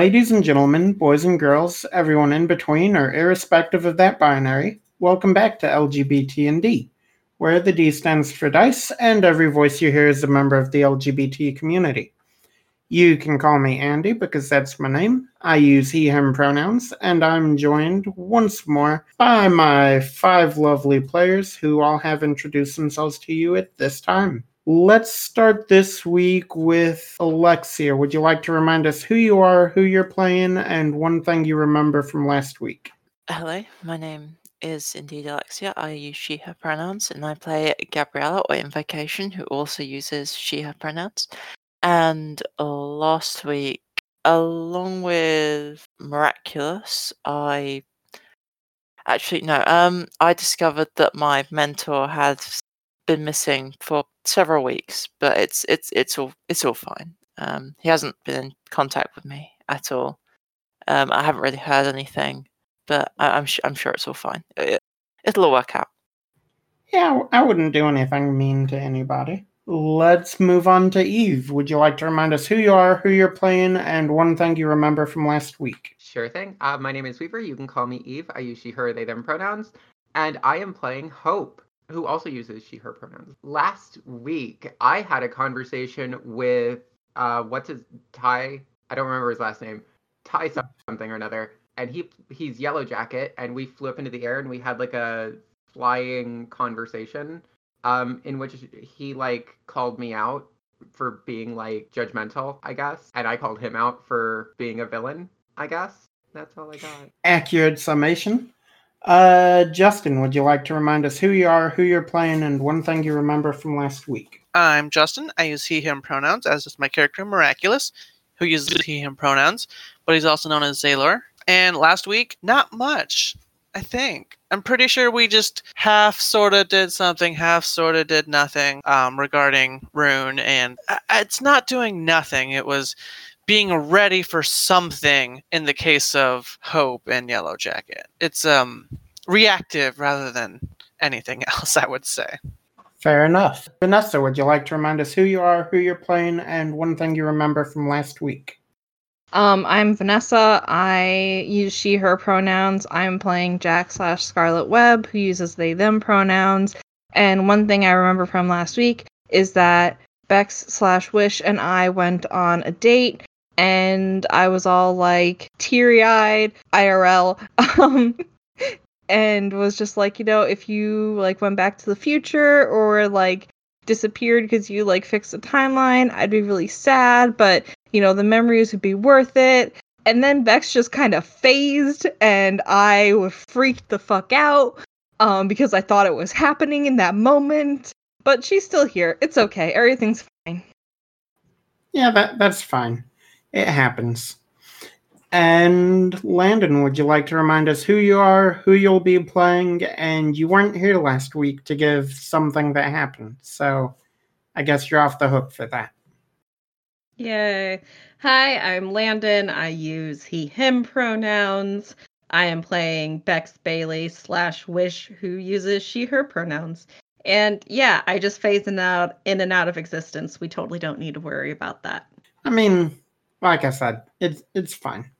Ladies and gentlemen, boys and girls, everyone in between or irrespective of that binary, welcome back to LGBT and D, where the D stands for dice and every voice you hear is a member of the LGBT community. You can call me Andy because that's my name. I use he, him pronouns, and I'm joined once more by my five lovely players who all have introduced themselves to you at this time. Let's start this week with Alexia. Would you like to remind us who you are, who you're playing, and one thing you remember from last week? Hello, my name is indeed Alexia. I use she, her pronouns, and I play Gabriella or Invocation, who also uses she, her pronouns. And last week, along with Miraculous, I actually no, um, I discovered that my mentor had been missing for several weeks, but it's it's it's all it's all fine. Um, he hasn't been in contact with me at all. Um, I haven't really heard anything, but I, am I'm sure it's all fine. It, it'll all work out. Yeah, I wouldn't do anything mean to anybody. Let's move on to Eve. Would you like to remind us who you are, who you're playing, and one thing you remember from last week? Sure thing. Uh, my name is Weaver. You can call me Eve. I use she, her, they, them pronouns. And I am playing Hope, who also uses she, her pronouns. Last week, I had a conversation with, uh, what's his, Ty? I don't remember his last name. Ty something or another. And he he's Yellow Jacket, and we flew up into the air and we had like a flying conversation um, in which he like called me out for being like judgmental, I guess, and I called him out for being a villain. I guess that's all I got. Accurate summation. Uh, Justin, would you like to remind us who you are, who you're playing, and one thing you remember from last week? I'm Justin. I use he, him pronouns, as is my character Miraculous, who uses he, him pronouns, but he's also known as Zaylor. And last week, not much. I think. I'm pretty sure we just half sort of did something, half sort of did nothing um, regarding Rune, and it's not doing nothing. It was being ready for something in the case of Hope and Yellow Jacket. It's um reactive rather than anything else, I would say. Fair enough. Vanessa, would you like to remind us who you are, who you're playing, and one thing you remember from last week? Um, I'm Vanessa. I use she, her pronouns. I'm playing Jack slash Scarlet Web, who uses they, them pronouns. And one thing I remember from last week is that Bex slash Wish and I went on a date, and I was all like teary eyed, IRL, um, and was just like, you know, if you like went back to the future or like disappeared because you like fixed the timeline, I'd be really sad, but you know, the memories would be worth it. And then Bex just kind of phased and I was freaked the fuck out um, because I thought it was happening in that moment. But she's still here. It's okay. Everything's fine. Yeah, that that's fine. It happens. And Landon, would you like to remind us who you are, who you'll be playing, and you weren't here last week to give something that happened. So I guess you're off the hook for that. Yay. Hi, I'm Landon. I use he, him pronouns. I am playing Bex Bailey slash Wish, who uses she, her pronouns. And yeah, I just phase in, out, in and out of existence. We totally don't need to worry about that. I mean, like I said, it's it's fine.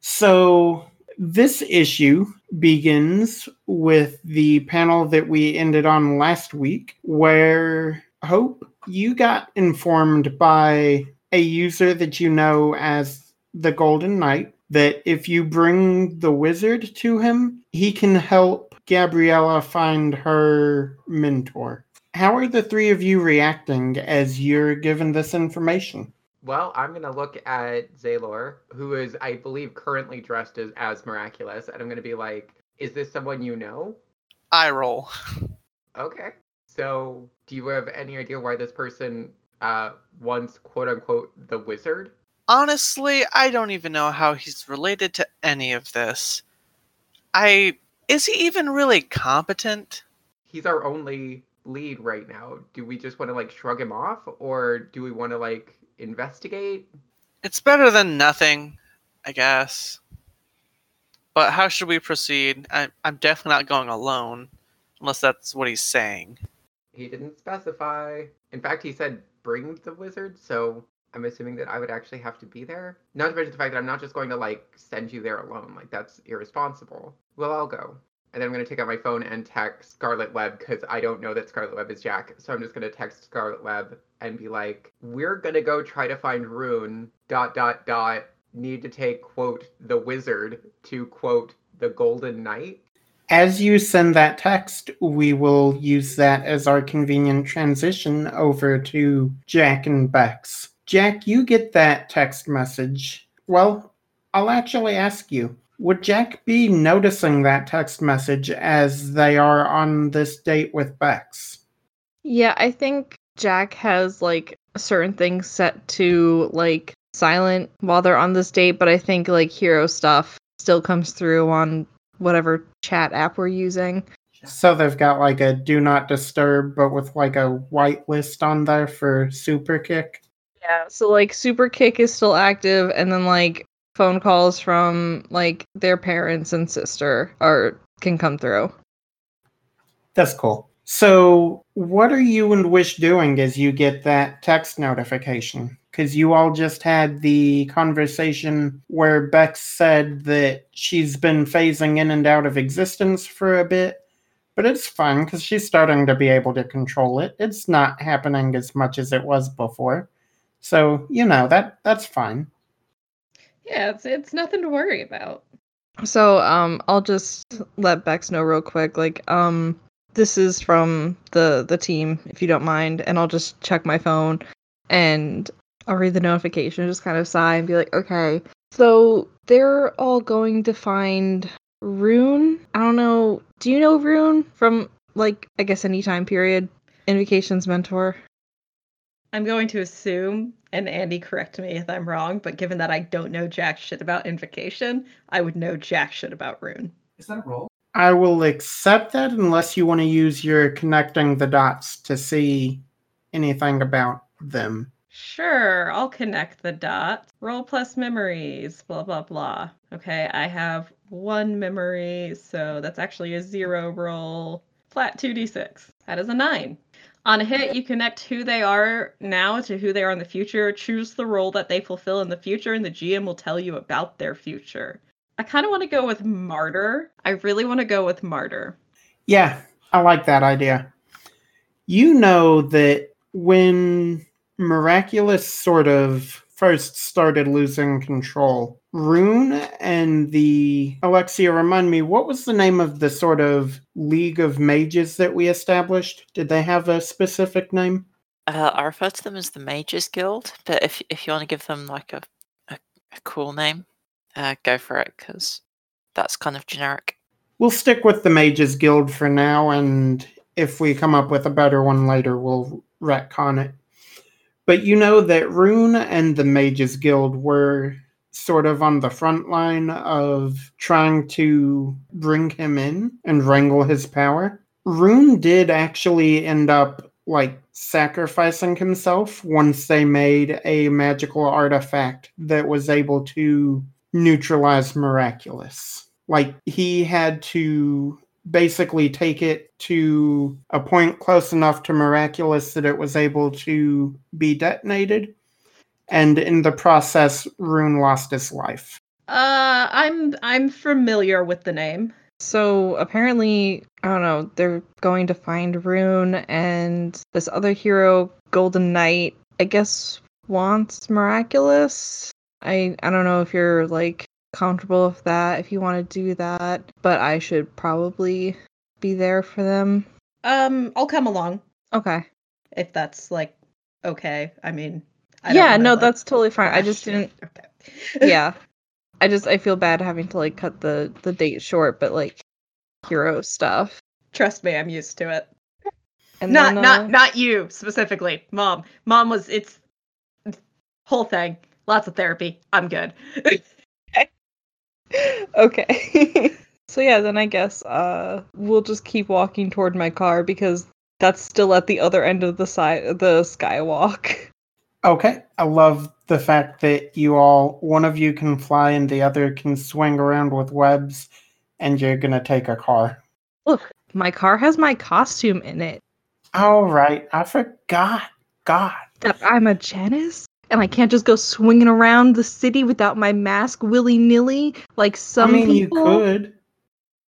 So this issue begins with the panel that we ended on last week, where Hope you got informed by a user that you know as the Golden Knight that if you bring the wizard to him, he can help Gabriella find her mentor. How are the three of you reacting as you're given this information? Well, I'm gonna look at Zaylor, who is, I believe, currently dressed as, as Miraculous, and I'm gonna be like, "Is this someone you know?" I roll. Okay. So, do you have any idea why this person uh, wants quote unquote the wizard? Honestly, I don't even know how he's related to any of this. I is he even really competent? He's our only lead right now. Do we just want to like shrug him off or do we want to like investigate? It's better than nothing, I guess. But how should we proceed? I, I'm definitely not going alone, unless that's what he's saying. He didn't specify. In fact, he said bring the wizard. So I'm assuming that I would actually have to be there. Not to mention the fact that I'm not just going to like send you there alone. Like that's irresponsible. Well, I'll go. And then I'm going to take out my phone and text Scarlet Web because I don't know that Scarlet Web is Jack. So I'm just going to text Scarlet Web and be like, "We're going to go try to find Rune. Dot dot dot. Need to take quote the wizard to quote the Golden Knight." As you send that text, we will use that as our convenient transition over to Jack and Bex. Jack, you get that text message. Well, I'll actually ask you would Jack be noticing that text message as they are on this date with Bex? Yeah, I think Jack has like certain things set to like silent while they're on this date, but I think like hero stuff still comes through on whatever chat app we're using. So they've got like a do not disturb, but with like a white list on there for super kick. Yeah, so like super kick is still active, and then like phone calls from like their parents and sister are can come through. That's cool. So, what are you and Wish doing as you get that text notification? Because you all just had the conversation where Bex said that she's been phasing in and out of existence for a bit, but it's fine because she's starting to be able to control it. It's not happening as much as it was before. So, you know, that that's fine. Yeah, it's it's nothing to worry about. So, um, I'll just let Bex know real quick. Like, um, this is from the the team, if you don't mind, and I'll just check my phone and I'll read the notification, just kind of sigh and be like, okay. So they're all going to find Rune. I don't know. Do you know Rune from like I guess any time period? Invocation's mentor. I'm going to assume, and Andy correct me if I'm wrong, but given that I don't know jack shit about invocation, I would know jack shit about Rune. Is that a roll? I will accept that unless you want to use your connecting the dots to see anything about them. Sure, I'll connect the dots. Roll plus memories, blah, blah, blah. Okay, I have one memory, so that's actually a zero roll. Flat 2d6. That is a nine. On a hit, you connect who they are now to who they are in the future. Choose the role that they fulfill in the future, and the GM will tell you about their future. I kind of want to go with Martyr. I really want to go with Martyr. Yeah, I like that idea. You know that when Miraculous sort of first started losing control, Rune and the Alexia, remind me, what was the name of the sort of League of Mages that we established? Did they have a specific name? Uh, I refer to them as the Mages Guild, but if if you want to give them like a a, a cool name, uh, go for it because that's kind of generic. We'll stick with the Mages Guild for now, and if we come up with a better one later, we'll retcon it. But you know that Rune and the Mages Guild were sort of on the front line of trying to bring him in and wrangle his power. Rune did actually end up like sacrificing himself once they made a magical artifact that was able to neutralize Miraculous. Like he had to basically take it to a point close enough to Miraculous that it was able to be detonated. And in the process, Rune lost his life. Uh, I'm I'm familiar with the name. So apparently, I don't know, they're going to find Rune and this other hero, Golden Knight, I guess wants miraculous. I I don't know if you're like comfortable with that, if you want to do that, but I should probably be there for them. Um, I'll come along Okay. if that's like okay. I mean, I yeah, no, that's totally fine. I just didn't. Okay. yeah. I just I feel bad having to like cut the the date short, but like hero stuff. Trust me, I'm used to it. And not then, not uh, not you specifically, mom. Mom was it's whole thing. Lots of therapy. I'm good. okay. so yeah, then I guess uh we'll just keep walking toward my car because that's still at the other end of the side the skywalk. Okay, I love the fact that you all, one of you can fly and the other can swing around with webs, and you're gonna take a car. Look, my car has my costume in it. All right, I forgot. God. That I'm a Janus? and I can't just go swinging around the city without my mask willy nilly like some I mean, people. you could.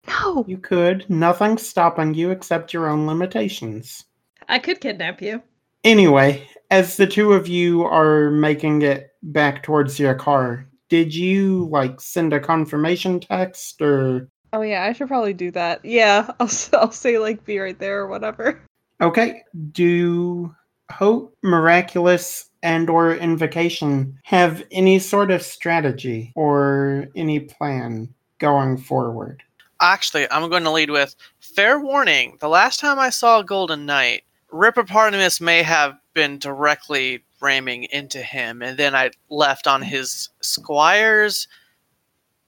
No, You could. Nothing's stopping you except your own limitations. I could kidnap you. Anyway, as the two of you are making it back towards your car, did you like send a confirmation text or Oh yeah, I should probably do that. Yeah, I'll s- I'll say like be right there or whatever. Okay. Do Hope, Miraculous, and or Invocation have any sort of strategy or any plan going forward? Actually, I'm going to lead with fair warning. The last time I saw Golden Knight, Rippopotamus may have been directly ramming into him, and then I left on his Squire's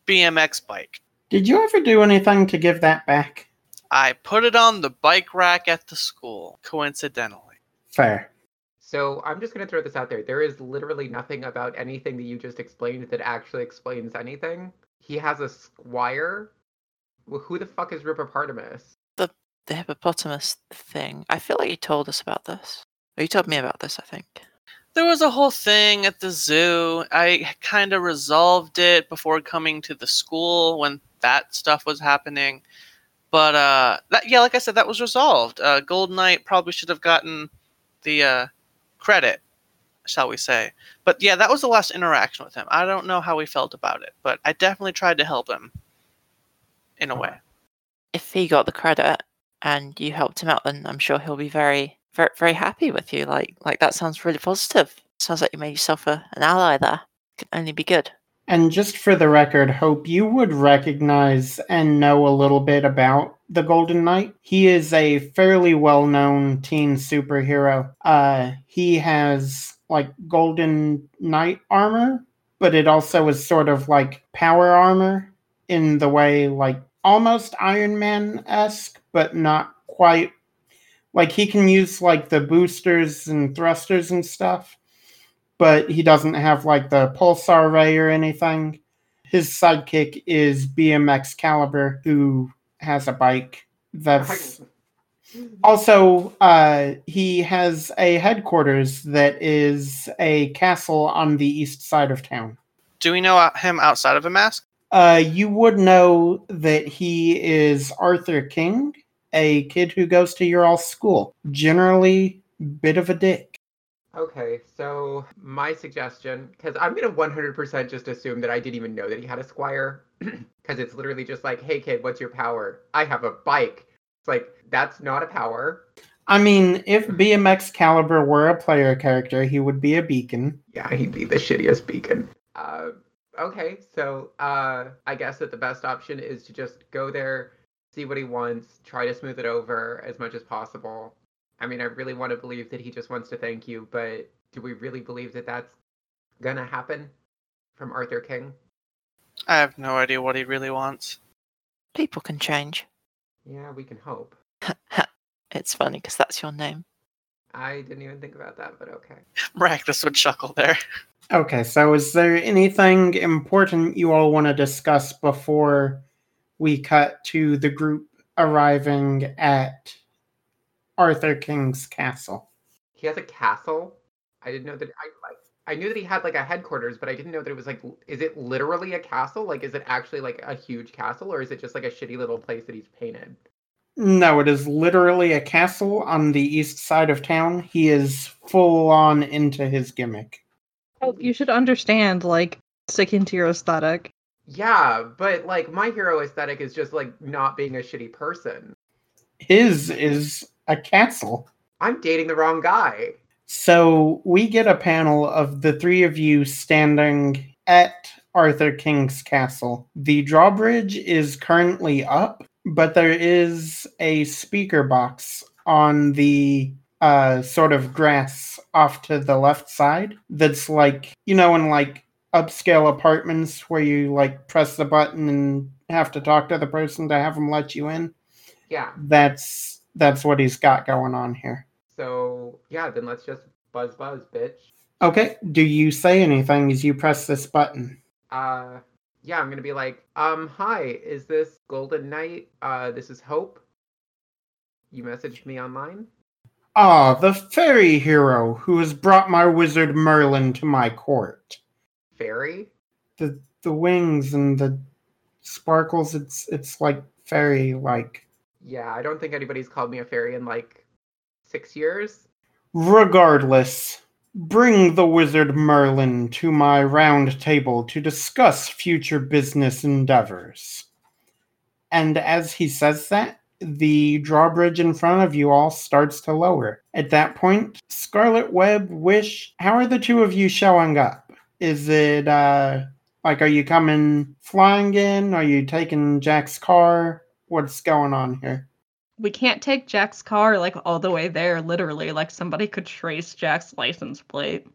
BMX bike. Did you ever do anything to give that back? I put it on the bike rack at the school, coincidentally. Fair. So I'm just gonna throw this out there. There is literally nothing about anything that you just explained that actually explains anything. He has a squire. Well, who the fuck is Rippopotamus? The hippopotamus thing. I feel like you told us about this. Or you told me about this, I think. There was a whole thing at the zoo. I kind of resolved it before coming to the school when that stuff was happening. But uh, that, yeah, like I said, that was resolved. Uh, Gold Knight probably should have gotten the uh, credit, shall we say? But yeah, that was the last interaction with him. I don't know how he felt about it, but I definitely tried to help him in a way. If he got the credit and you helped him out, then I'm sure he'll be very, very, very happy with you. Like, like that sounds really positive. Sounds like you made yourself a, an ally there. Can only be good. And just for the record, Hope, you would recognize and know a little bit about the Golden Knight. He is a fairly well known teen superhero. Uh, he has like Golden Knight armor, but it also is sort of like power armor in the way like almost Iron Man esque, but not quite. Like he can use like the boosters and thrusters and stuff but he doesn't have like the pulsar ray or anything. His sidekick is BMX Caliber, who has a bike. That's also uh, he has a headquarters that is a castle on the east side of town. Do we know uh, him outside of a mask? Uh, you would know that he is Arthur King, a kid who goes to your all school. Generally, bit of a dick. Okay, so my suggestion, because I'm gonna 100% just assume that I didn't even know that he had a squire, because it's literally just like, hey kid, what's your power? I have a bike. It's like that's not a power. I mean, if BMX Caliber were a player character, he would be a beacon. Yeah, he'd be the shittiest beacon. Uh, okay, so uh, I guess that the best option is to just go there, see what he wants, try to smooth it over as much as possible. I mean, I really want to believe that he just wants to thank you, but do we really believe that that's gonna happen from Arthur King? I have no idea what he really wants. People can change. Yeah, we can hope. it's funny because that's your name. I didn't even think about that, but okay. Miraculous would chuckle there. Okay, so is there anything important you all want to discuss before we cut to the group arriving at Arthur King's castle? He has a castle. I didn't know that. I like. I knew that he had like a headquarters, but I didn't know that it was like. Is it literally a castle? Like, is it actually like a huge castle, or is it just like a shitty little place that he's painted? No, it is literally a castle on the east side of town. He is full on into his gimmick. Oh, you should understand, like, sticking to your aesthetic. Yeah, but like my hero aesthetic is just like not being a shitty person. His is a castle. I'm dating the wrong guy. So we get a panel of the three of you standing at Arthur King's castle. The drawbridge is currently up, but there is a speaker box on the uh, sort of grass off to the left side that's like, you know, in like upscale apartments where you like press the button and have to talk to the person to have them let you in. Yeah. That's that's what he's got going on here. So yeah, then let's just buzz buzz, bitch. Okay, do you say anything as you press this button? Uh yeah, I'm gonna be like, um, hi, is this Golden Knight? Uh this is Hope. You messaged me online? Ah, the fairy hero who has brought my wizard Merlin to my court. Fairy? The the wings and the sparkles, it's it's like fairy like. Yeah, I don't think anybody's called me a fairy in like six years. Regardless, bring the wizard Merlin to my round table to discuss future business endeavors. And as he says that, the drawbridge in front of you all starts to lower. At that point, Scarlet Web, Wish, how are the two of you showing up? Is it uh like are you coming flying in? Are you taking Jack's car? What's going on here? We can't take Jack's car like all the way there, literally. Like somebody could trace Jack's license plate.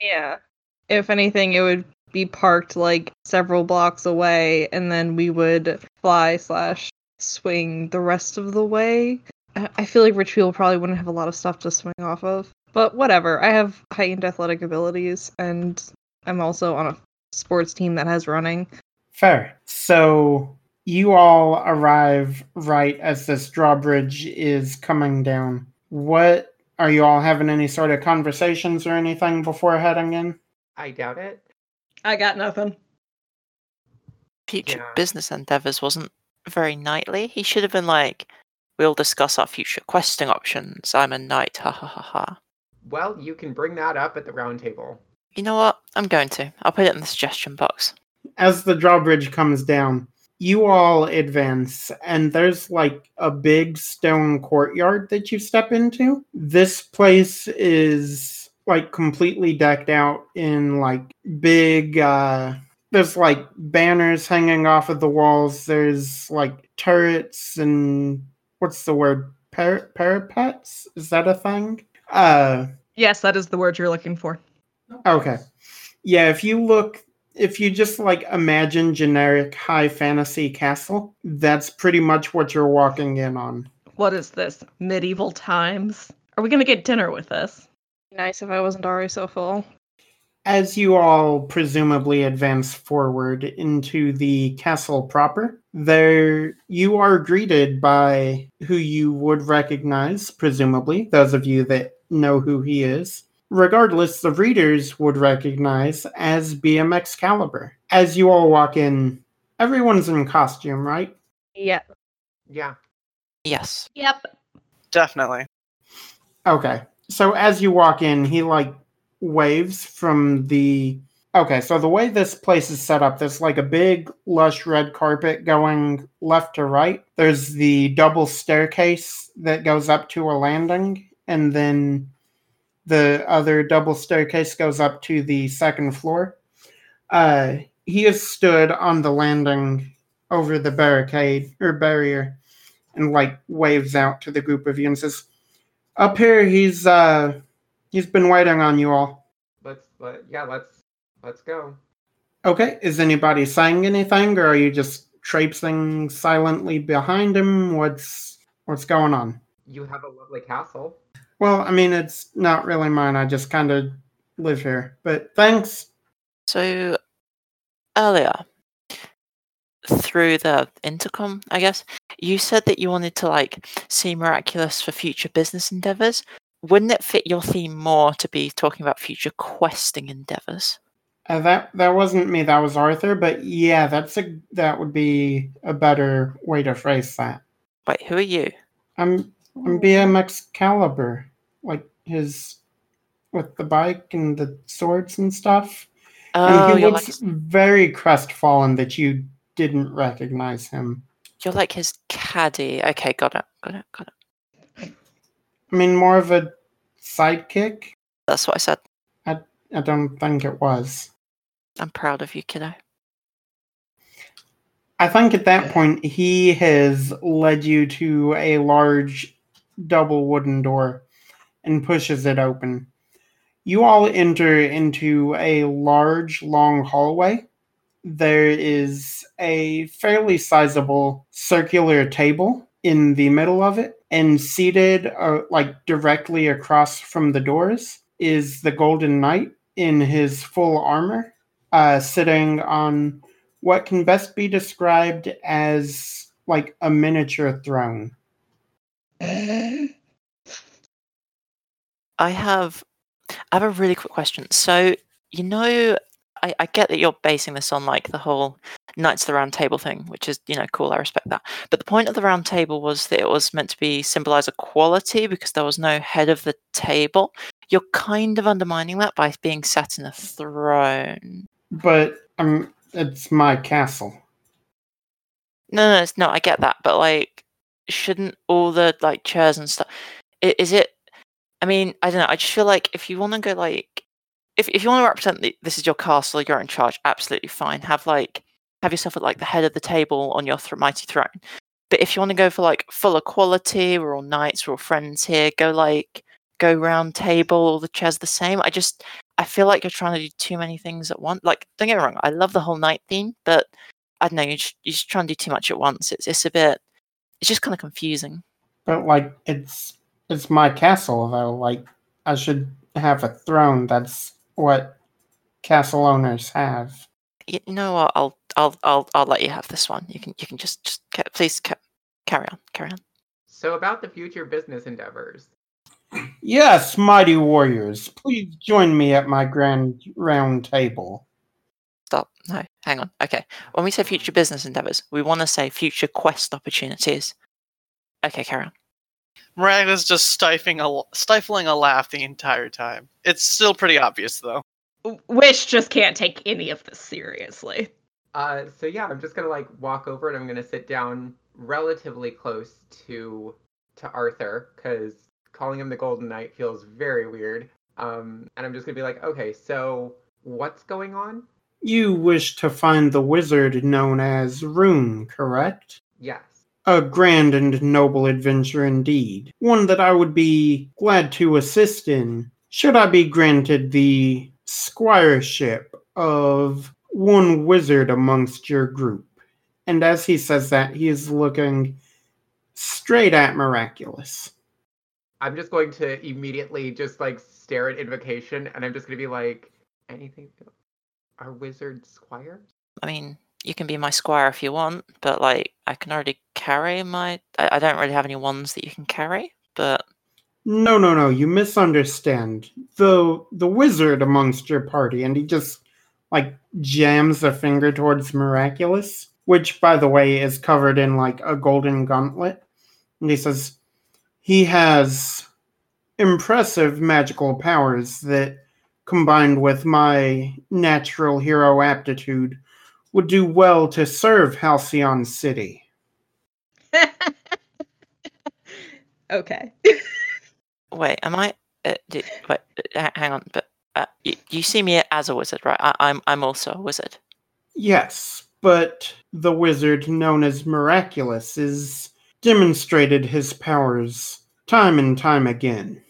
Yeah. If anything, it would be parked like several blocks away, and then we would fly slash swing the rest of the way. I I feel like Rich People probably wouldn't have a lot of stuff to swing off of. But whatever. I have heightened athletic abilities, and I'm also on a sports team that has running. Fair. So you all arrive right as this drawbridge is coming down. What are you all having any sort of conversations or anything before heading in? I doubt it. I got nothing. Future Yeah. business endeavors wasn't very knightly. He should have been like, "We'll discuss our future questing options. I'm a knight." Ha ha ha ha. Well, you can bring that up at the round table. You know what? I'm going to. I'll put it in the suggestion box. As the drawbridge comes down, you all advance, and there's like a big stone courtyard that you step into. This place is like completely decked out in like big uh there's like banners hanging off of the walls. There's like turrets and what's the word? Par- parapets? Is that a thing? Uh Yes, that is the word you're looking for. Okay. Yeah, if you look if you just like imagine generic high fantasy castle, that's pretty much what you're walking in on. What is this? Medieval times? Are we gonna get dinner with this? Nice if I wasn't already so full. As you all presumably advance forward into the castle proper, there you are greeted by who you would recognize, presumably, those of you that know who he is. Regardless, the readers would recognize as BMX Caliber. As you all walk in, everyone's in costume, right? Yeah. Yeah. Yes. Yep. Definitely. Okay. So as you walk in, he like waves from the Okay, so the way this place is set up, there's like a big lush red carpet going left to right. There's the double staircase that goes up to a landing, and then the other double staircase goes up to the second floor. Uh, he has stood on the landing over the barricade or barrier and like waves out to the group of you and says, Up here, he's uh he's been waiting on you all. Let's let yeah, let's let's go. Okay, is anybody saying anything or are you just traipsing silently behind him? What's what's going on? You have a lovely castle. Well, I mean it's not really mine, I just kinda live here. But thanks. So earlier, through the intercom, I guess, you said that you wanted to like see miraculous for future business endeavors. Wouldn't it fit your theme more to be talking about future questing endeavors? Uh, that that wasn't me, that was Arthur, but yeah, that's a that would be a better way to phrase that. Wait, who are you? I'm I'm BMX Caliber, like his with the bike and the swords and stuff. Oh, and he you're like looks very crestfallen that you didn't recognize him. you're like his caddy. Okay, got it, got it, got it. I mean, more of a sidekick. That's what I said. I, I don't think it was. I'm proud of you, kiddo. I think at that point he has led you to a large double wooden door and pushes it open. You all enter into a large, long hallway. There is a fairly sizable circular table in the middle of it, and seated, uh, like directly across from the doors, is the Golden Knight in his full armor, uh, sitting on what can best be described as like a miniature throne. I have I have a really quick question. So you know, I, I get that you're basing this on like the whole Knights of the Round Table thing, which is you know cool. I respect that. But the point of the Round Table was that it was meant to be symbolize equality because there was no head of the table. You're kind of undermining that by being sat in a throne. But um, it's my castle. No, no, it's- no. I get that, but like, shouldn't all the like chairs and stuff? Is it? I mean, I don't know. I just feel like if you want to go like, if if you want to represent the, this is your castle, you're in charge. Absolutely fine. Have like have yourself at like the head of the table on your th- mighty throne. But if you want to go for like full equality, we're all knights, we're all friends here. Go like go round table, all the chairs the same. I just I feel like you're trying to do too many things at once. Like don't get me wrong, I love the whole knight theme, but I don't know, you just, you just try and do too much at once. It's it's a bit, it's just kind of confusing. But like, it's it's my castle though. Like, I should have a throne. That's what castle owners have. You, you know what? I'll I'll I'll I'll let you have this one. You can you can just just ca- please ca- carry on, carry on. So about the future business endeavors. Yes, mighty warriors, please join me at my grand round table. Stop. No, hang on. Okay. When we say future business endeavors, we want to say future quest opportunities. Okay, carry on. Miraculous just stifling a stifling a laugh the entire time. It's still pretty obvious though. Wish just can't take any of this seriously. Uh, so yeah, I'm just gonna like walk over and I'm gonna sit down relatively close to to Arthur because calling him the Golden Knight feels very weird. Um, and I'm just gonna be like, okay, so what's going on? You wish to find the wizard known as Rune, correct? Yes. A grand and noble adventure indeed. One that I would be glad to assist in, should I be granted the squireship of one wizard amongst your group. And as he says that, he is looking straight at Miraculous. I'm just going to immediately just like stare at invocation and I'm just gonna be like, anything are wizards squires? I mean, you can be my squire if you want, but like I can already carry my. I, I don't really have any wands that you can carry, but No, no, no, you misunderstand. The the wizard amongst your party, and he just like jams a finger towards Miraculous, which by the way is covered in like a golden gauntlet. And he says he has impressive magical powers that combined with my natural hero aptitude would do well to serve Halcyon City. okay. wait, am I? Uh, d- wait, uh, hang on. But uh, you, you see me as a wizard, right? I, I'm I'm also a wizard. Yes, but the wizard known as Miraculous is demonstrated his powers time and time again.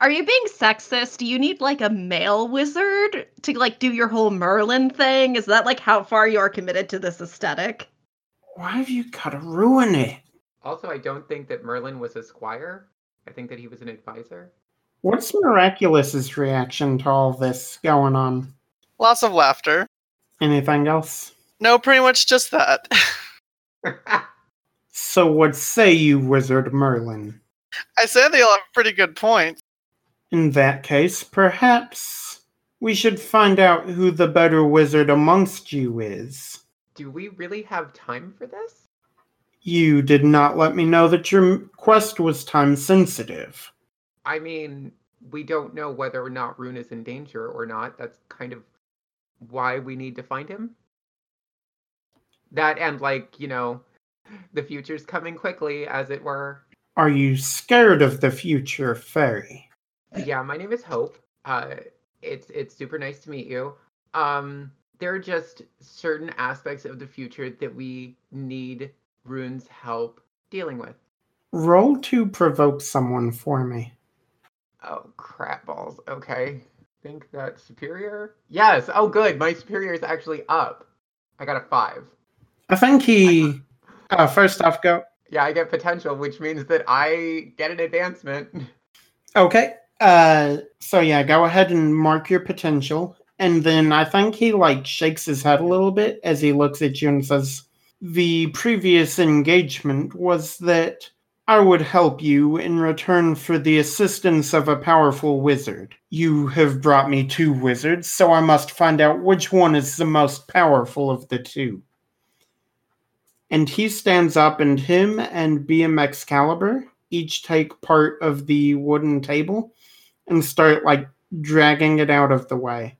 Are you being sexist? Do you need like a male wizard to like do your whole Merlin thing? Is that like how far you are committed to this aesthetic? Why have you gotta ruin it? Also, I don't think that Merlin was a squire. I think that he was an advisor. What's Miraculous's reaction to all this going on? Lots of laughter. Anything else? No, pretty much just that. So what say you, Wizard Merlin? I say they all have pretty good points. In that case, perhaps we should find out who the better wizard amongst you is. Do we really have time for this? You did not let me know that your quest was time sensitive. I mean, we don't know whether or not Rune is in danger or not. That's kind of why we need to find him. That and like, you know, the future's coming quickly, as it were. Are you scared of the future, Fairy? Yeah, my name is Hope. Uh, it's it's super nice to meet you. Um, there are just certain aspects of the future that we need Rune's help dealing with. Roll to provoke someone for me. Oh crap balls. Okay. Think that superior? Yes. Oh good. My superior is actually up. I got a five. I think he. Uh, first off, go. Yeah, I get potential, which means that I get an advancement. Okay. Uh, so yeah, go ahead and mark your potential, and then I think he like shakes his head a little bit as he looks at you and says, "The previous engagement was that I would help you in return for the assistance of a powerful wizard. You have brought me two wizards, so I must find out which one is the most powerful of the two. And he stands up, and him and BM Caliber each take part of the wooden table and start like dragging it out of the way.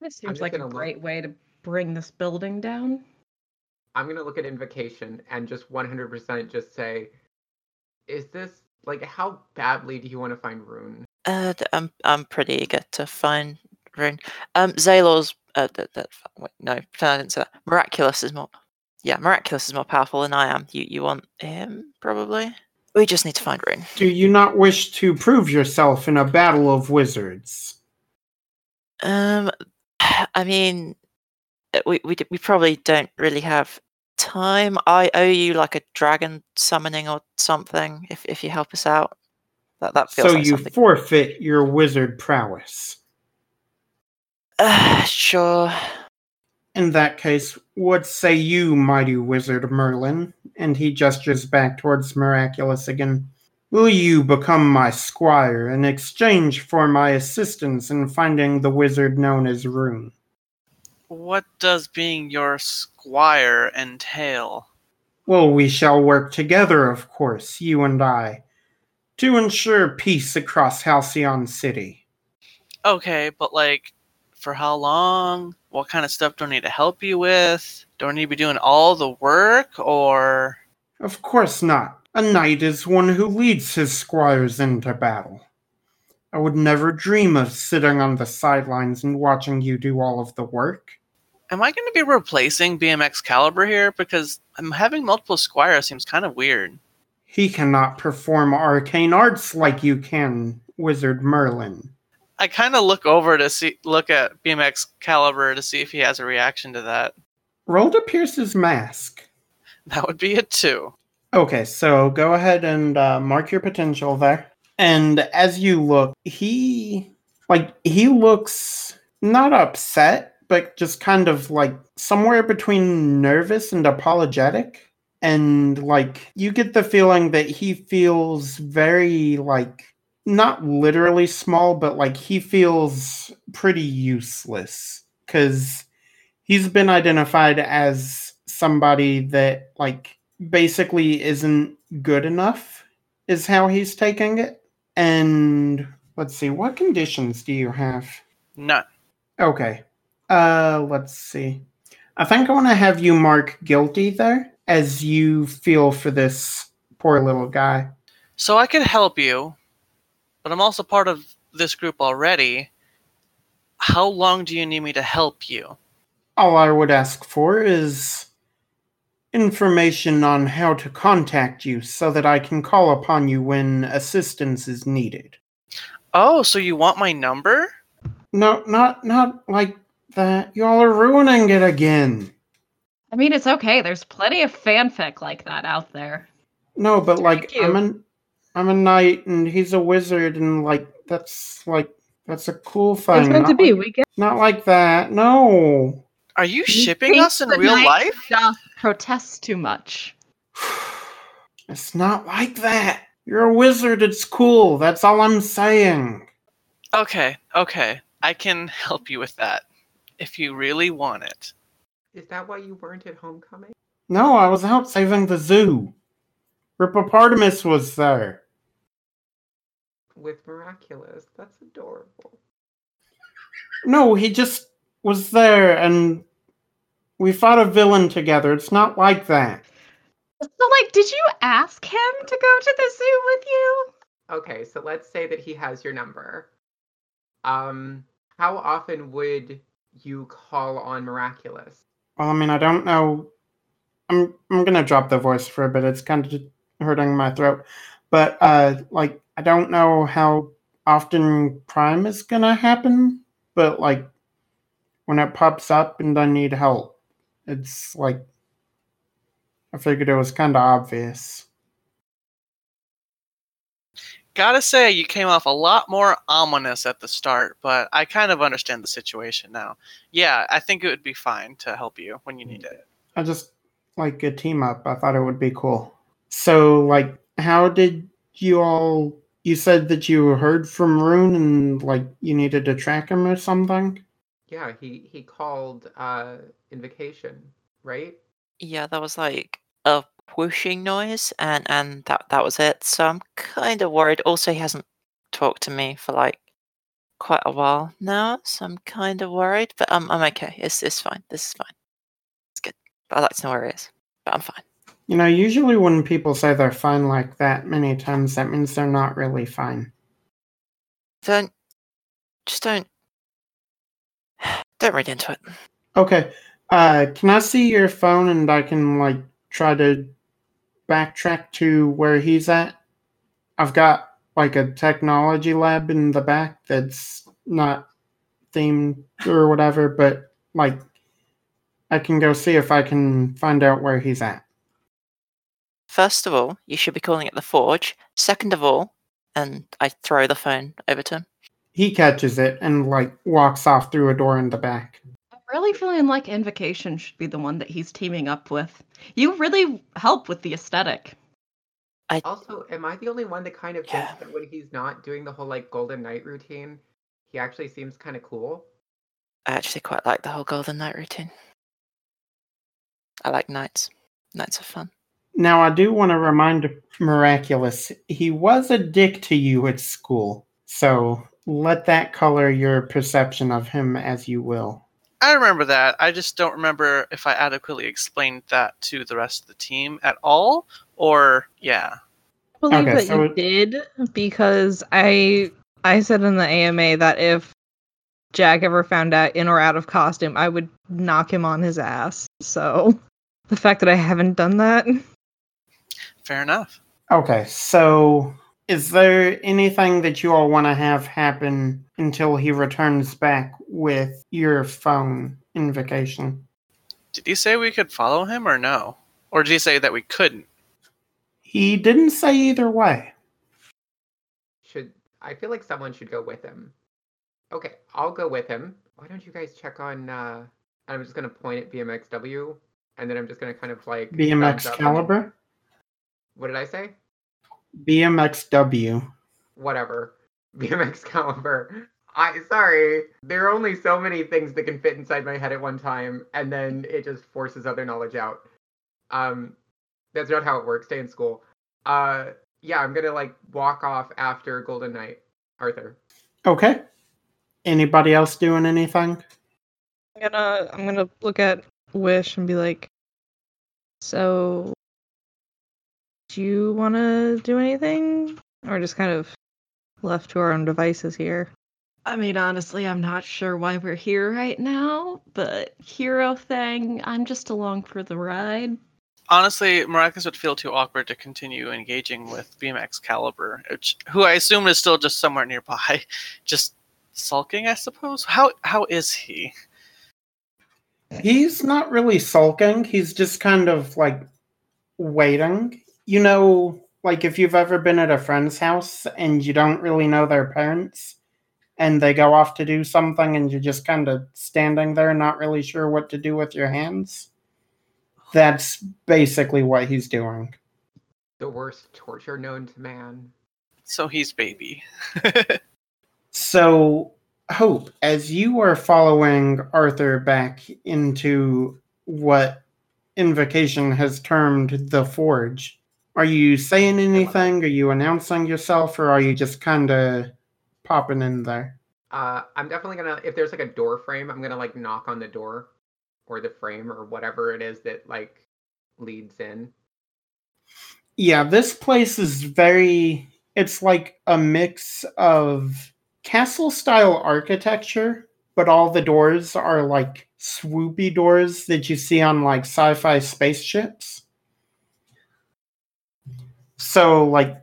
This I'm seems like a gonna look- great way to bring this building down. I'm gonna look at invocation and just 100% just say, is this like how badly do you want to find rune? Uh, I'm I'm pretty eager to find Rune. Um, Zaylor's. Uh, that, that wait, no, I didn't say that. Miraculous is more. Yeah, Miraculous is more powerful than I am. You you want him probably? We just need to find Rune. Do you not wish to prove yourself in a battle of wizards? Um, I mean, uh, we we we probably don't really have time. I owe you like a dragon summoning or something. If if you help us out, that that feels So like you something. forfeit your wizard prowess. Uh, sure. In that case, what say you, mighty wizard Merlin? And he gestures back towards Miraculous again. Will you become my squire in exchange for my assistance in finding the wizard known as Rune? What does being your squire entail? Well, we shall work together, of course, you and I, to ensure peace across Halcyon City. Okay, but like, for how long? What kind of stuff do I need to help you with? Do I need to be doing all the work, or Of course not. A knight is one who leads his squires into battle. I would never dream of sitting on the sidelines and watching you do all of the work. am I going to be replacing BMX Caliber here? Because I'm having multiple squires seems kind of weird. He cannot perform arcane arts like you can, Wizard Merlin. I kind of look over to see, look at BMX Caliber to see if he has a reaction to that. Roll to pierce his mask. That would be it too. Okay, so go ahead and uh, mark your potential there. And as you look, he like he looks not upset, but just kind of like somewhere between nervous and apologetic. And like you get the feeling that he feels very like not literally small, but like he feels pretty useless because he's been identified as somebody that like basically isn't good enough is how he's taking it. And let's see what conditions do you have? None. okay. Uh let's see. I think i want to have you mark guilty there as you feel for this poor little guy. So I could help you, but I'm also part of this group already. How long do you need me to help you? all i would ask for is information on how to contact you so that i can call upon you when assistance is needed Oh, so you want my number? No, not not like that. Y'all are ruining it again. I mean, it's okay. There's plenty of fanfic like that out there. No, but like you. I'm an I'm a knight and he's a wizard and like that's like that's a cool thing. It's meant to be. like- We get not like that. No. Are you You shipping us in the real knight life? Doth protest too much. It's not like that. You're a wizard, it's cool. That's all I'm saying. Okay, okay. I can help you with that if you really want it. Is that why you weren't at homecoming? No, I was out saving the zoo. Rippopotamus was there. With miraculous. That's adorable. No, he just was there and we fought a villain together. It's not like that. So, like, did you ask him to go to the zoo with you? Okay, so let's say that he has your number. Um, how often would you call on miraculous? Well, I mean, I don't know. I'm I'm gonna drop the voice for a bit. It's kind of hurting my throat, but uh, like I don't know how often crime is gonna happen. But like when it pops up and I need help, it's like I figured it was kind of obvious. Gotta say, you came off a lot more ominous at the start, but I kind of understand the situation now. Yeah, I think it would be fine to help you when you need it. I just like a team up. I thought it would be cool. So, like, how did you all? You said that you heard from Rune and like you needed to track him or something. Yeah, he he called uh invocation, right? Yeah, that was like a whooshing noise, and and that that was it. So I'm kind of worried. Also, he hasn't talked to me for like quite a while now, so I'm kind of worried. But I'm I'm okay. It's it's fine. This is fine. It's good. But I'd like to know where he is. But I'm fine. You know, usually when people say they're fine like that many times, that means they're not really fine. Don't just don't don't read into it. Okay. Uh, can I see your phone and I can like try to backtrack to where he's at? I've got like a technology lab in the back that's not themed or whatever, but like I can go see if I can find out where he's at. First of all, you should be calling it the Forge. Second of all, and I throw the phone over to him. He catches it and like walks off through a door in the back. I'm really feeling like Invocation should be the one that he's teaming up with. You really help with the aesthetic. I... Also, am I the only one that kind of Yeah. thinks that when he's not doing the whole like Golden Knight routine, he actually seems kind of cool? I actually quite like the whole Golden Night routine. I like nights. Nights are fun. Now, I do want to remind Miraculous, he was a dick to you at school. So let that color your perception of him as you will. I remember that. I just don't remember if I adequately explained that to the rest of the team at all. Or yeah, I believe Okay, that so you it- did because I I said in the AMA that if Jack ever found out in or out of costume, I would knock him on his ass. So the fact that I haven't done that, fair enough. Okay, so is there anything that you all want to have happen until he returns back with your phone invocation? Did he say we could follow him or no? Or did he say that we couldn't? He didn't say either way. Should I feel like someone should go with him? Okay, I'll go with him. Why don't you guys check on? uh I'm just gonna point at BMXW, and then I'm just gonna kind of like thumbs BMX up Caliber? What did I say? BMXW. whatever. BMX caliber. I sorry. There are only so many things that can fit inside my head at one time, and then it just forces other knowledge out. Um, that's not how it works. Stay in school. Uh, yeah, I'm gonna like walk off after Golden Knight, Arthur. Okay. Anybody else doing anything? I'm gonna I'm gonna look at Wish and be like, so do you want to do anything, or just kind of left to our own devices here? I mean, honestly, I'm not sure why we're here right now, but hero thing, I'm just along for the ride. Honestly, Maracas would feel too awkward to continue engaging with BMX Caliber, which, who I assume is still just somewhere nearby, just sulking, I suppose. How how is he? He's not really sulking. He's just kind of like waiting. You know, like if you've ever been at a friend's house and you don't really know their parents and they go off to do something and you're just kind of standing there not really sure what to do with your hands. That's basically what he's doing. The worst torture known to man. So he's baby. So, Hope, as you are following Arthur back into what Invocation has termed the Forge, are you saying anything? Are you announcing yourself, or are you just kind of popping in there? Uh, I'm definitely gonna if there's like a door frame, I'm gonna like knock on the door or the frame or whatever it is that like leads in. Yeah, this place is very. It's like a mix of castle style architecture, but all the doors are like swoopy doors that you see on like sci fi spaceships. So, like,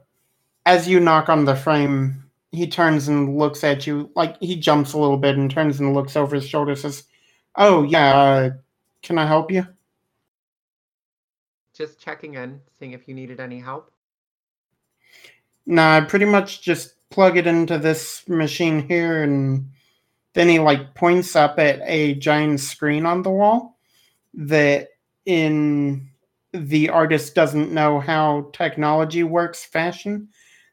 as you knock on the frame, he turns and looks at you. Like, he jumps a little bit and turns and looks over his shoulder, says, Oh, yeah, uh, can I help you? Just checking in, seeing if you needed any help. Nah, I pretty much just plug it into this machine here, and then he like points up at a giant screen on the wall that in the artist doesn't know how technology works fashion.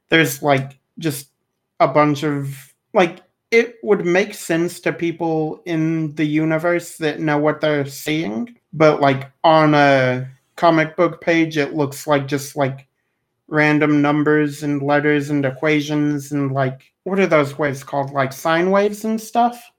There's like just a bunch of like it would make sense to people in the universe that know what they're seeing, but like on a comic book page it looks like just like random numbers and letters and equations and like what are those waves called like sine waves and stuff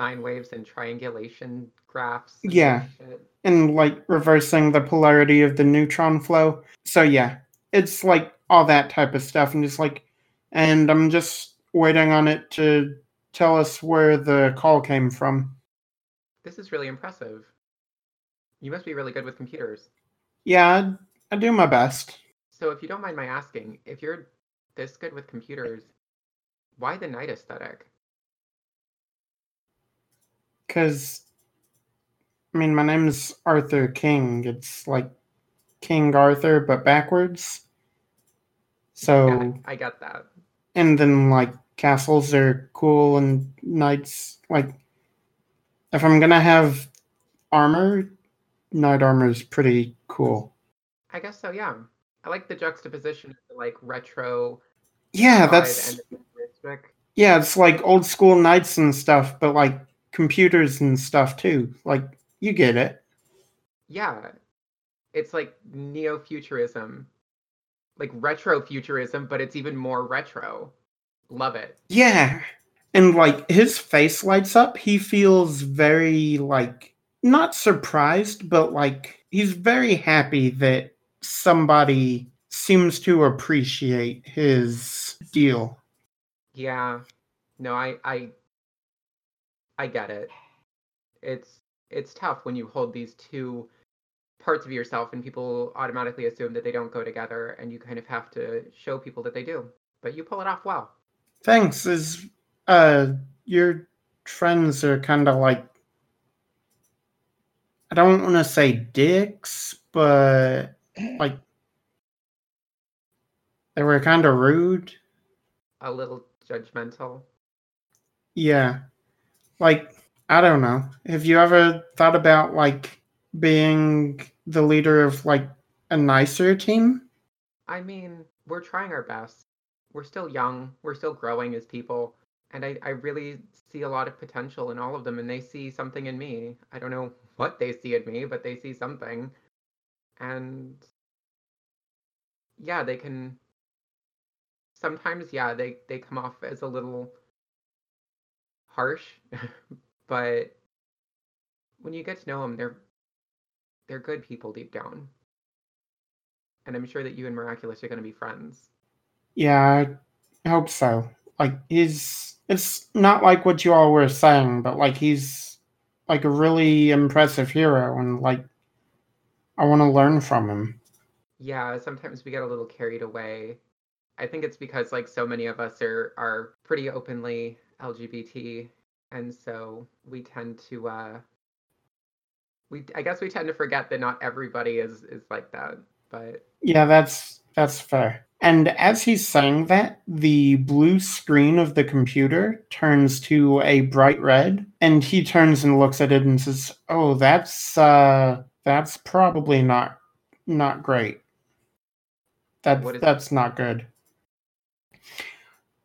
Sine waves and triangulation graphs. and Yeah. shit. and like reversing the polarity of the neutron flow so yeah it's like all that type of stuff and just like and i'm just waiting on it to tell us where the call came from This is really impressive. You must be really good with computers. yeah i, I do my best So, if you don't mind my asking, if you're this good with computers, why the knight aesthetic? Because i mean my name's arthur king it's like king arthur but backwards so Yeah, I got that. and then like castles are cool and knights like if i'm gonna have armor knight armor is pretty cool I guess so, yeah. I like the juxtaposition of the like retro yeah that's yeah it's like old school knights and stuff but like computers and stuff too like you get it Yeah. It's like neo futurism. Like retro futurism, but it's even more retro. Love it. yeah and like his face lights up he feels very like not surprised but like he's very happy that somebody seems to appreciate his deal Yeah. No, I I I get it. It's it's tough when you hold these two parts of yourself and people automatically assume that they don't go together and you kind of have to show people that they do. But you pull it off well. thanks is uh your friends are kind of like i don't want to say dicks but like they were kind of rude A little judgmental. Yeah. Like, I don't know. Have you ever thought about like being the leader of like a nicer team? I mean, we're trying our best. We're still young. We're still growing as people. And I, I really see a lot of potential in all of them, and they see something in me. I don't know what they see in me, but they see something. And yeah, they can. Sometimes, yeah, they, they come off as a little harsh, but when you get to know them, they're they're good people deep down and I'm sure that you and Miraculous are going to be friends. Yeah, I hope so. Like he's it's not like what you all were saying, but like he's like a really impressive hero and like I want to learn from him. Yeah, sometimes we get a little carried away. I think it's because like so many of us are are pretty openly LGBT, and so we tend to uh, we I guess we tend to forget that not everybody is is like that. But Yeah, that's that's fair. And as he's saying that, the blue screen of the computer turns to a bright red, and he turns and looks at it and says, "Oh, that's uh that's probably not not great. That that's not good."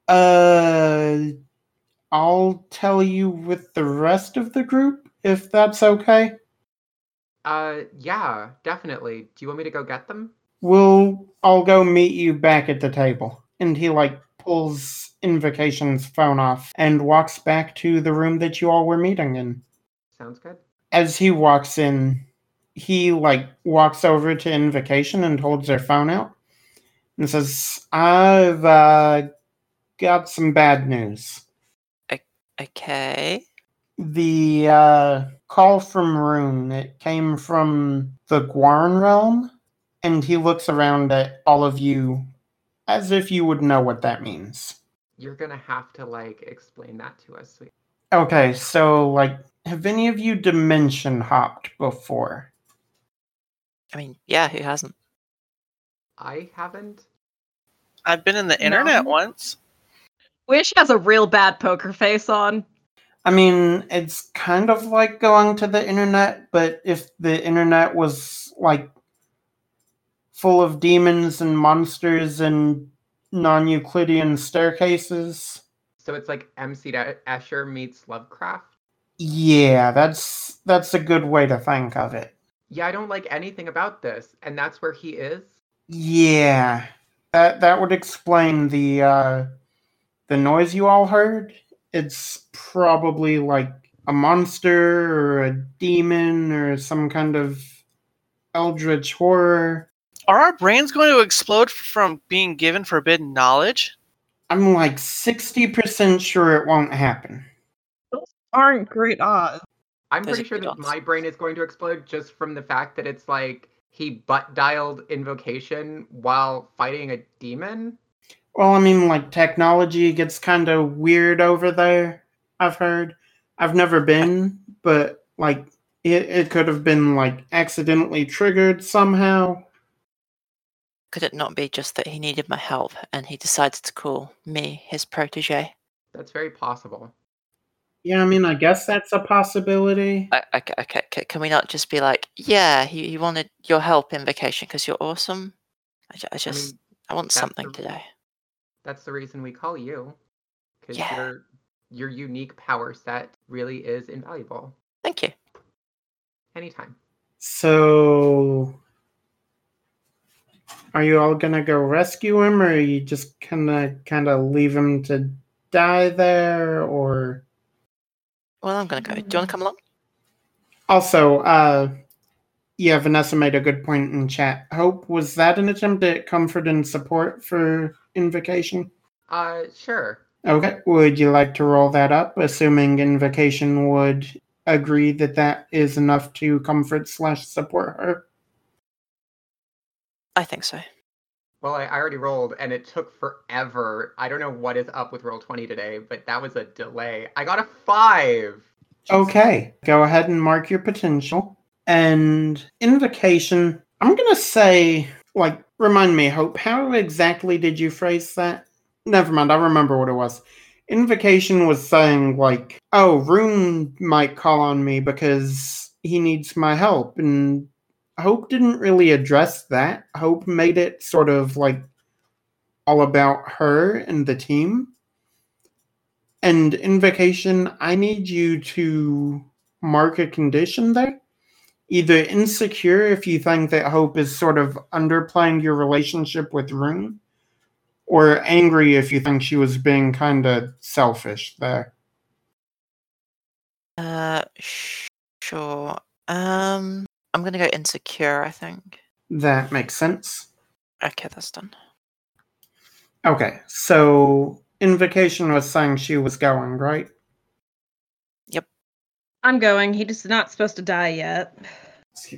Uh I'll tell you with the rest of the group if that's okay. uh, yeah, definitely. Do you want me to go get them? We'll I'll go meet you back at the table. And he like pulls Invocation's phone off and walks back to the room that you all were meeting in. Sounds good. As he walks in, he like walks over to Invocation and holds their phone out and says, I've uh, got some bad news. Okay. The uh, call from Rune, it came from the Guarn realm, and he looks around at all of you as if you would know what that means. You're gonna have to like explain that to us. sweet- Okay, so like, have any of you dimension hopped before? I mean, yeah, who hasn't? I haven't. I've been in the internet No. once. Wish has a real bad poker face on. I mean, it's kind of like going to the internet, but if the internet was like full of demons and monsters and non-Euclidean staircases. So it's like MC Escher meets Lovecraft. Yeah, that's that's a good way to think of it. Yeah, I don't like anything about this, and that's where he is. Yeah, that that would explain the uh, the noise you all heard. It's probably like a monster or a demon or some kind of eldritch horror. Are our brains going to explode from being given forbidden knowledge? I'm like sixty percent sure it won't happen. Those aren't great odds. I'm There's pretty sure that odds. my brain is going to explode just from the fact that it's like he butt dialed invocation while fighting a demon. Well, I mean, like technology gets kind of weird over there. I've heard. I've never been, but like it, it could have been like accidentally triggered somehow. Could it not be just that he needed my help and he decided to call me his protege? That's very possible. Yeah, I mean, I guess that's a possibility. Okay, okay, okay. Can we not just be like, yeah, he, he wanted your help Invocation because you're awesome? I, ju- I I just, mean, I want something the- today. That's the reason we call you, because Yeah. your your unique power set really is invaluable. Thank you. Anytime. So, are you all gonna go rescue him, or are you just gonna kind of leave him to die there, or? Well, I'm gonna go. Do you want to come along? Also, uh, yeah, Vanessa made a good point in chat. Hope, was that an attempt at comfort and support for Invocation? Uh, sure. Okay, would you like to roll that up, assuming Invocation would agree that that is enough to comfort slash support her? I think so. Well, I, I already rolled, and it took forever. I don't know what is up with roll twenty today, but that was a delay. I got a five. Okay, go ahead and mark your potential. And Invocation, I'm gonna say, like, remind me, Hope, how exactly did you phrase that? Never mind, I remember what it was. Invocation was saying, like, oh, Rune might call on me because he needs my help. And Hope didn't really address that. Hope made it sort of like all about her and the team. And Invocation, I need you to mark a condition there. Either insecure if you think that Hope is sort of underplaying your relationship with Rune, or angry if you think she was being kind of selfish there. Uh, sh- sure. Um, I'm gonna go insecure. I think. That makes sense. Okay, that's done. Okay, so Invocation was saying she was going, right? I'm going. He just not supposed to die yet.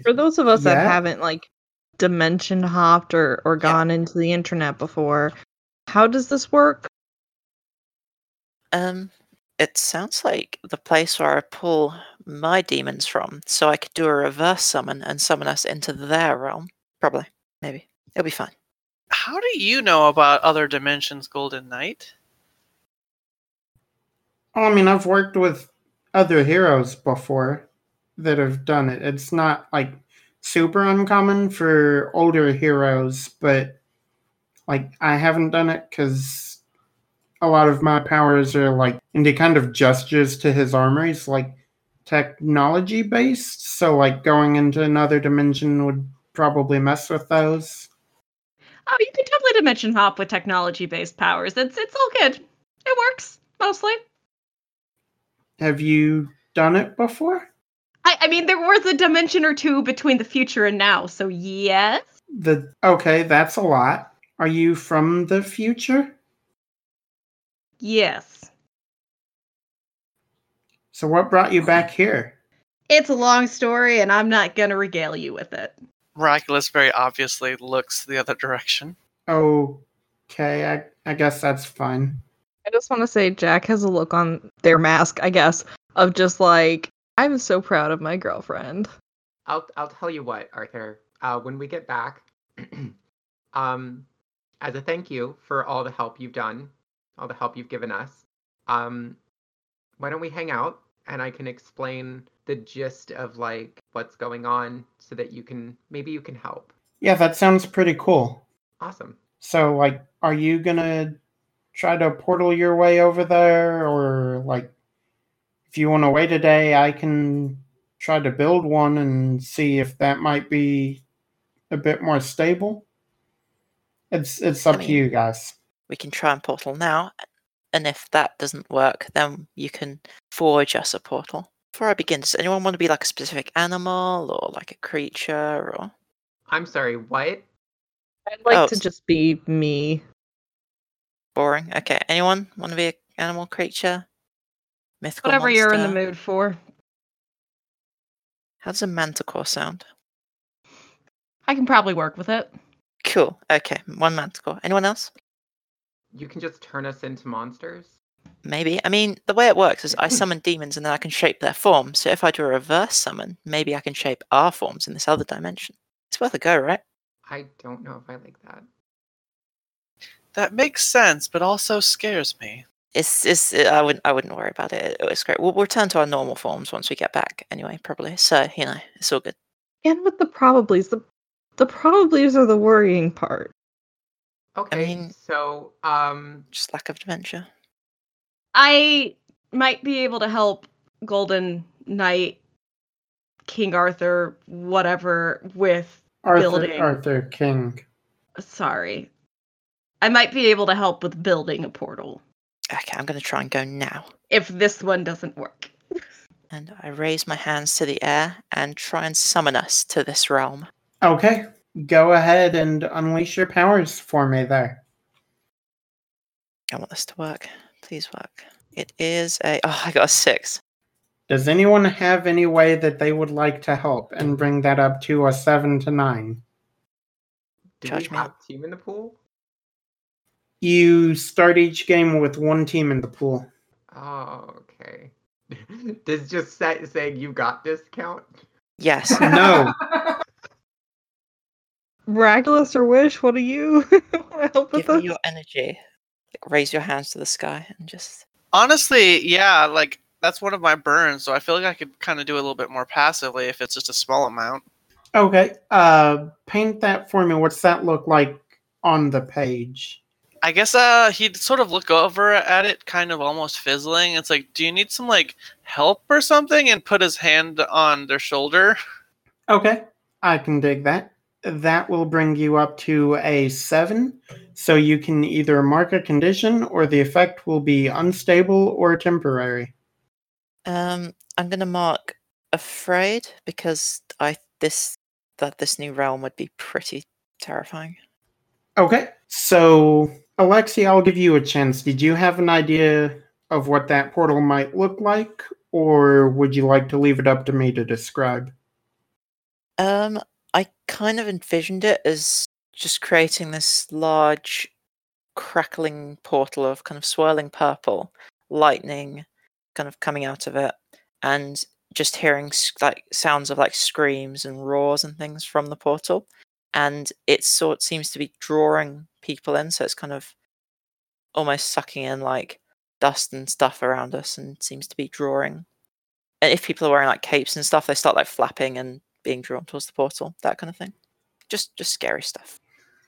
For those of us that haven't like dimension hopped or or gone into the internet before, how does this work? Um, it sounds like the place where I pull my demons from, so I could do a reverse summon and summon us into their realm. Probably, maybe it'll be fine. How do you know about other dimensions, Golden Knight? Well, I mean, I've worked with other heroes before that have done it. It's not like super uncommon for older heroes, but like I haven't done it because a lot of my powers are like into kind of gestures to his armories, like technology based. So, like going into another dimension would probably mess with those. Oh, you can totally dimension hop with technology based powers. It's it's all good. It works mostly. Have you done it before? I, I mean, there was a dimension or two between the future and now, so yes. The okay, that's a lot. Are you from the future? Yes. So what brought you back here? It's a long story, and I'm not gonna regale you with it. Miraculous very obviously looks the other direction. Okay, I, I guess that's fine. I just want to say Jack has a look on their mask, I guess, of just like I'm so proud of my girlfriend. I'll I'll tell you what, Arthur. Uh, when we get back, um, as a thank you for all the help you've done, all the help you've given us, um, why don't we hang out and I can explain the gist of like what's going on so that you can maybe you can help. Yeah, that sounds pretty cool. Awesome. So, like, are you gonna try to portal your way over there, or like, if you want to wait a day, I can try to build one and see if that might be a bit more stable. It's it's up I to you guys. We can try and portal now, and if that doesn't work, then you can forge us a portal. Before I begin, does anyone want to be like a specific animal or like a creature or I'm sorry, what? I'd like Oh, to just be me. Boring? Okay, anyone want to be an animal, creature, mythical? Whatever you're in the mood for. How does a manticore sound? I can probably work with it. Cool. Okay, one manticore. Anyone else? You can just turn us into monsters? Maybe. I mean, the way it works is I summon demons and then I can shape their form. So if I do a reverse summon, maybe I can shape our forms in this other dimension. It's worth a go, right? I don't know if I like that. That makes sense, but also scares me. It's, it's I wouldn't I wouldn't worry about it. It's great. We'll, we'll return to our normal forms once we get back anyway, probably. So you know, it's all good. And with the probablys, the the probablys are the worrying part. Okay, mean- so um Just lack of adventure. I might be able to help Golden Knight, King Arthur, whatever, with. Arthur Building. Arthur King. Sorry. I might be able to help with building a portal Okay, I'm gonna try and go now. if this one doesn't work. And I raise my hands to the air and try and summon us to this realm. Okay, go ahead and unleash your powers for me there. I want this to work. Please work. It is a oh, I got a six. Does anyone have any way that they would like to help and bring that up to a seven to nine? do Judge we me. have team in the pool? You start each game with one team in the pool. Oh, okay. Does just say, saying you got this count? Yes. No. Miraculous or wish, what do you wanna help with Give me this? your energy. Like, raise your hands to the sky and just Honestly, yeah, like that's one of my burns, so I feel like I could kind of do a little bit more passively if it's just a small amount. Okay, uh, paint that for me. What's that look like on the page? I guess uh he'd sort of look over at it, kind of almost fizzling. It's like, do you need some like help or something? And put his hand on their shoulder. Okay, I can dig that. That will bring you up to a seven. So you can either mark a condition or the effect will be unstable or temporary. um I'm gonna mark afraid because I this that this new realm would be pretty terrifying. Okay, so Alexi, I'll give you a chance. Did you have an idea of what that portal might look like, or would you like to leave it up to me to describe? Um, I kind of envisioned it as just creating this large, crackling portal of kind of swirling purple, lightning, kind of coming out of it, and just hearing like sounds of like screams and roars and things from the portal, and it sort seems to be drawing people in, so it's kind of almost sucking in like dust and stuff around us, and seems to be drawing. And if people are wearing like capes and stuff, they start like flapping and being drawn towards the portal, that kind of thing. Just just scary stuff.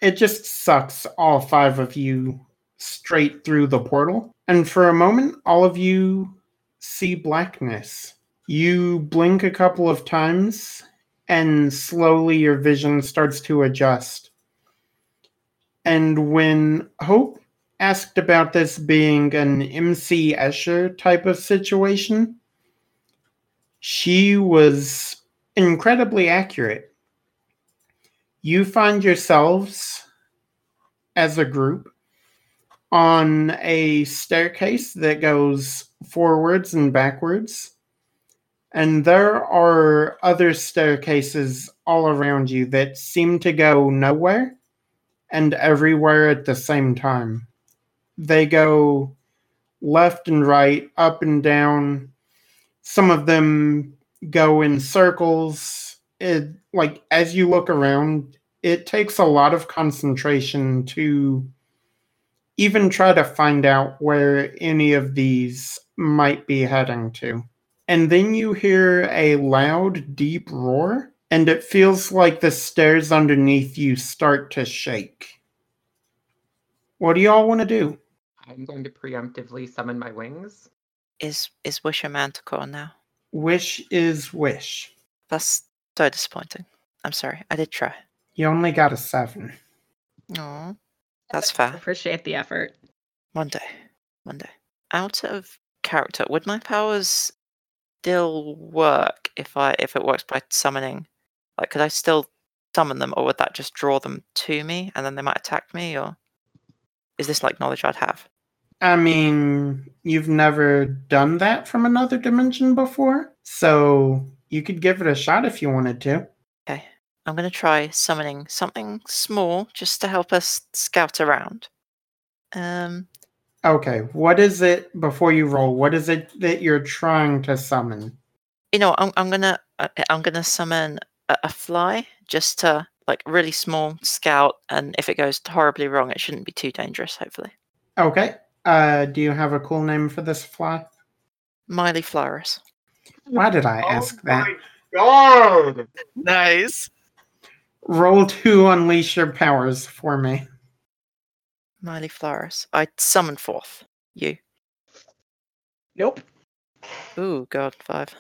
It just sucks all five of you straight through the portal. And for a moment, all of you see blackness. You blink a couple of times, and slowly your vision starts to adjust. And when Hope asked about this being an MC Escher type of situation, she was incredibly accurate you find yourselves as a group on a staircase that goes forwards and backwards. And there are other staircases all around you that seem to go nowhere and everywhere at the same time. They go left and right, up and down. Some of them go in circles. It, like as you look around, it takes a lot of concentration to even try to find out where any of these might be heading to. And then you hear a loud, deep roar, and it feels like the stairs underneath you start to shake. What do y'all want to do? I'm going to preemptively summon my wings. Is is Wish a manticore now? Wish is wish. That's so disappointing. I'm sorry. I did try. You only got a seven. Oh, that's fair. Appreciate the effort. One day. One day. Out of character, would my powers still work if I if it works by summoning? Like could I still summon them or would that just draw them to me and then they might attack me or is this like knowledge I'd have? I mean, you've never done that from another dimension before, so you could give it a shot if you wanted to. Okay. I'm gonna try summoning something small just to help us scout around. Um Okay, what is it before you roll? What is it that you're trying to summon? you know, I'm I'm gonna uh, I'm gonna summon a, a fly just to like really small scout, and if it goes horribly wrong, it shouldn't be too dangerous. Hopefully, Okay. Uh, do you have a cool name for this fly? Miley Flowers. Why did I ask that? God! Nice. Roll to unleash your powers for me. Miley Flowers. I summon forth you. Nope. Ooh, God, five.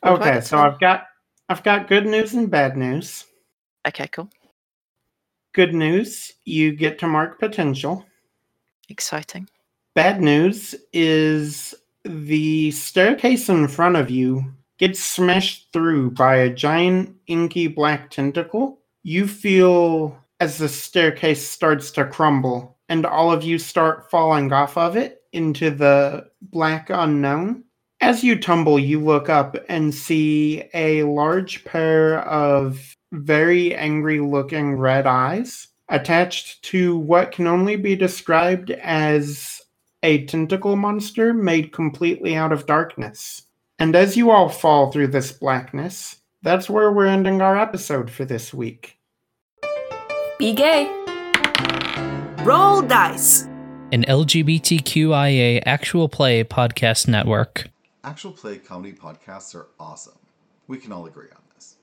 What Okay, so? I've got I've got good news and bad news. Okay, cool. Good news, you get to mark potential. Exciting. Bad news is the staircase in front of you gets smashed through by a giant inky black tentacle. You feel as the staircase starts to crumble and all of you start falling off of it into the black unknown. As you tumble, you look up and see a large pair of very angry looking red eyes attached to what can only be described as a tentacle monster made completely out of darkness. And as you all fall through this blackness, that's where we're ending our episode for this week. Be gay. Roll dice. An LGBTQIA actual play podcast network. Actual play comedy podcasts are awesome. We can all agree on this.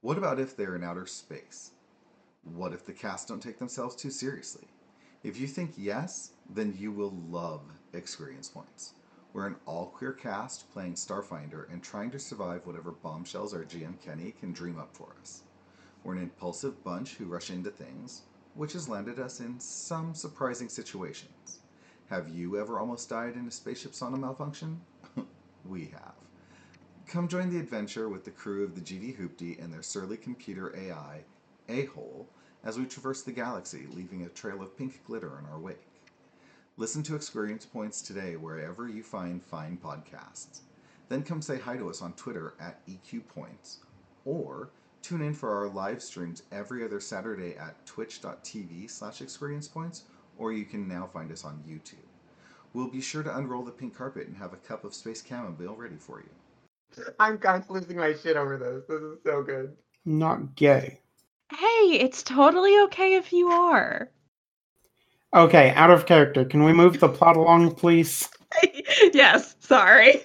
What about if they're in outer space? What if the cast don't take themselves too seriously? If you think yes, then you will love Experience Points. We're an all queer cast playing Starfinder and trying to survive whatever bombshells our GM Kenny can dream up for us. We're an impulsive bunch who rush into things, which has landed us in some surprising situations. Have you ever almost died in a spaceship sauna malfunction? we have. Come join the adventure with the crew of the GD Hoopty and their surly computer AI, A Hole, as we traverse the galaxy, leaving a trail of pink glitter in our wake. Listen to Experience Points today wherever you find fine podcasts. Then come say hi to us on Twitter at EQ Points, or tune in for our live streams every other Saturday at twitch.tv slash experience points, or you can now find us on YouTube. We'll be sure to unroll the pink carpet and have a cup of space chamomile ready for you. I'm kind of losing my shit over this. This is so good. Not gay. Hey, it's totally okay if you are. Okay, out of character. Can we move the plot along, please? yes, sorry.